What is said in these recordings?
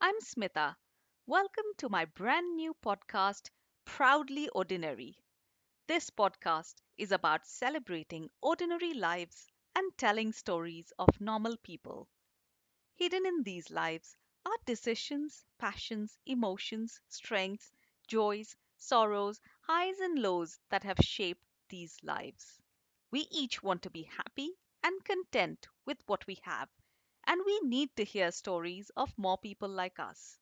I'm Smitha. Welcome to my brand new podcast, Proudly Ordinary. This podcast is about celebrating ordinary lives and telling stories of normal people. Hidden in these lives are decisions, passions, emotions, strengths, joys, sorrows, highs, and lows that have shaped these lives. We each want to be happy and content with what we have, and we need to hear stories of more people like us.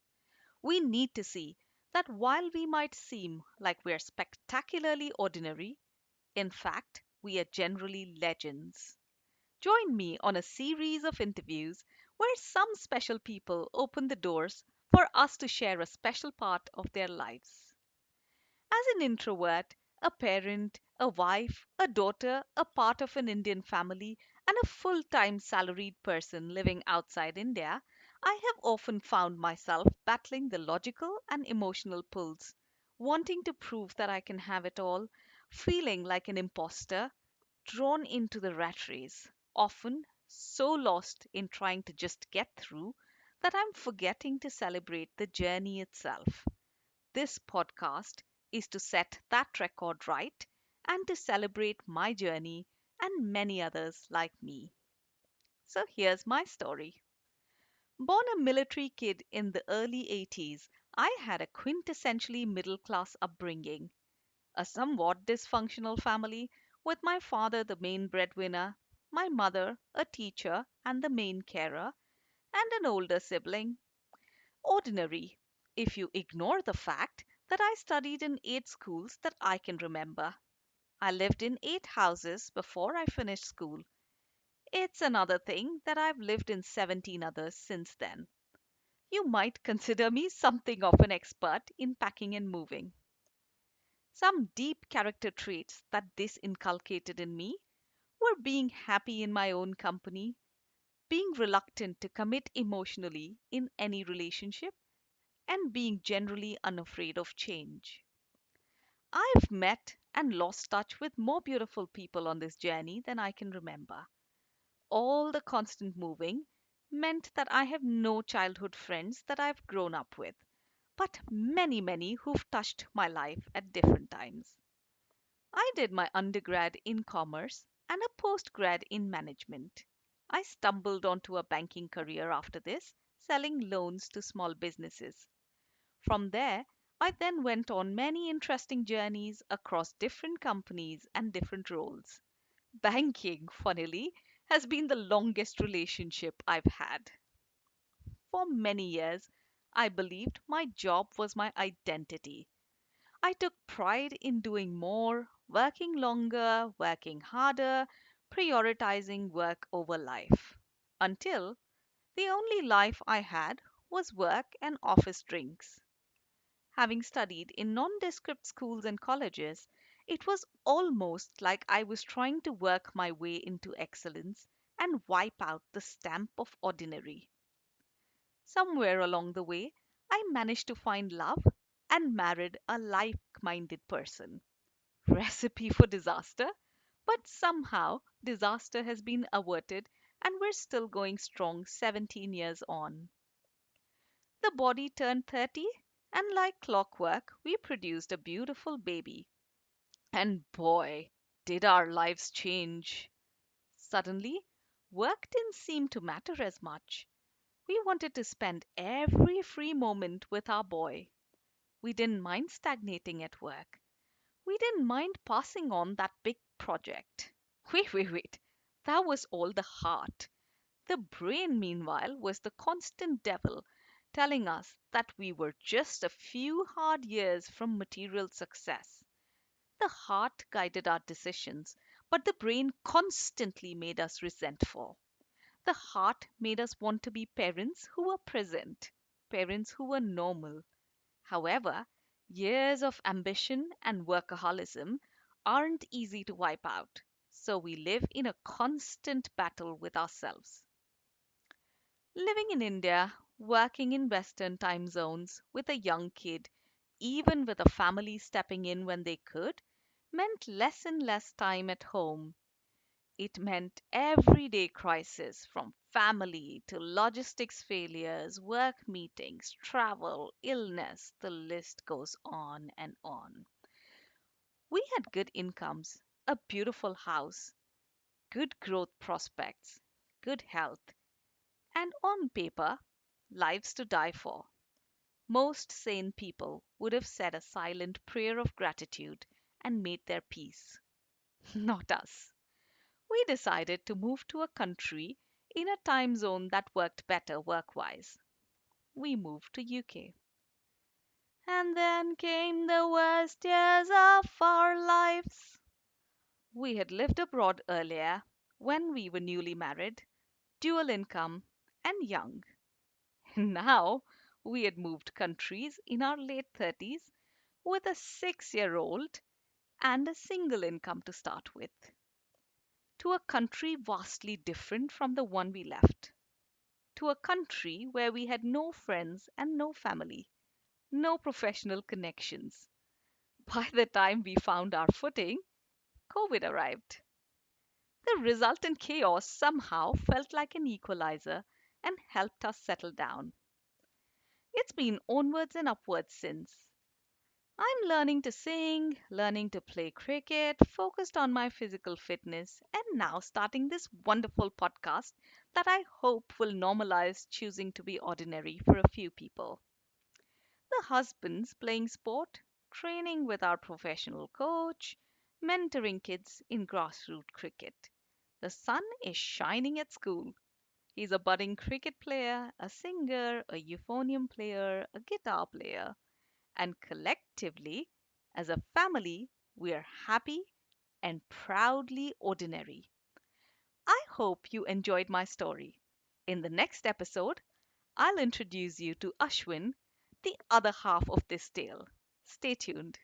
We need to see that while we might seem like we're spectacularly ordinary, in fact, we are generally legends. Join me on a series of interviews where some special people open the doors for us to share a special part of their lives. As an introvert, a parent, a wife, a daughter, a part of an Indian family, and a full time salaried person living outside India, I have often found myself battling the logical and emotional pulls, wanting to prove that I can have it all, feeling like an imposter, drawn into the rat race, often so lost in trying to just get through that I'm forgetting to celebrate the journey itself. This podcast is to set that record right and to celebrate my journey and many others like me. So here's my story. Born a military kid in the early 80s, I had a quintessentially middle class upbringing. A somewhat dysfunctional family, with my father the main breadwinner, my mother a teacher and the main carer, and an older sibling. Ordinary, if you ignore the fact that I studied in eight schools that I can remember. I lived in eight houses before I finished school. It's another thing that I've lived in 17 others since then. You might consider me something of an expert in packing and moving. Some deep character traits that this inculcated in me were being happy in my own company, being reluctant to commit emotionally in any relationship, and being generally unafraid of change. I've met and lost touch with more beautiful people on this journey than I can remember. All the constant moving meant that I have no childhood friends that I've grown up with, but many, many who've touched my life at different times. I did my undergrad in commerce and a postgrad in management. I stumbled onto a banking career after this, selling loans to small businesses. From there, I then went on many interesting journeys across different companies and different roles. Banking, funnily, has been the longest relationship I've had. For many years, I believed my job was my identity. I took pride in doing more, working longer, working harder, prioritizing work over life. Until the only life I had was work and office drinks. Having studied in nondescript schools and colleges, it was almost like I was trying to work my way into excellence and wipe out the stamp of ordinary. Somewhere along the way, I managed to find love and married a like minded person. Recipe for disaster, but somehow disaster has been averted and we're still going strong 17 years on. The body turned 30, and like clockwork, we produced a beautiful baby. And boy, did our lives change! Suddenly, work didn't seem to matter as much. We wanted to spend every free moment with our boy. We didn't mind stagnating at work. We didn't mind passing on that big project. Wait, wait, wait. That was all the heart. The brain, meanwhile, was the constant devil telling us that we were just a few hard years from material success. The heart guided our decisions, but the brain constantly made us resentful. The heart made us want to be parents who were present, parents who were normal. However, years of ambition and workaholism aren't easy to wipe out, so we live in a constant battle with ourselves. Living in India, working in Western time zones with a young kid, even with a family stepping in when they could, meant less and less time at home. It meant everyday crisis from family to logistics failures, work meetings, travel, illness, the list goes on and on. We had good incomes, a beautiful house, good growth prospects, good health, and on paper, lives to die for. Most sane people would have said a silent prayer of gratitude and made their peace. Not us. We decided to move to a country in a time zone that worked better work wise. We moved to UK. And then came the worst years of our lives. We had lived abroad earlier when we were newly married, dual income, and young. Now we had moved countries in our late 30s with a six year old and a single income to start with, to a country vastly different from the one we left, to a country where we had no friends and no family, no professional connections. By the time we found our footing, COVID arrived. The resultant chaos somehow felt like an equalizer and helped us settle down. It's been onwards and upwards since. I'm learning to sing, learning to play cricket, focused on my physical fitness, and now starting this wonderful podcast that I hope will normalize choosing to be ordinary for a few people. The husbands playing sport, training with our professional coach, mentoring kids in grassroots cricket. The son is shining at school. He's a budding cricket player, a singer, a euphonium player, a guitar player, and collectively, as a family, we are happy and proudly ordinary. I hope you enjoyed my story. In the next episode, I'll introduce you to Ashwin, the other half of this tale. Stay tuned.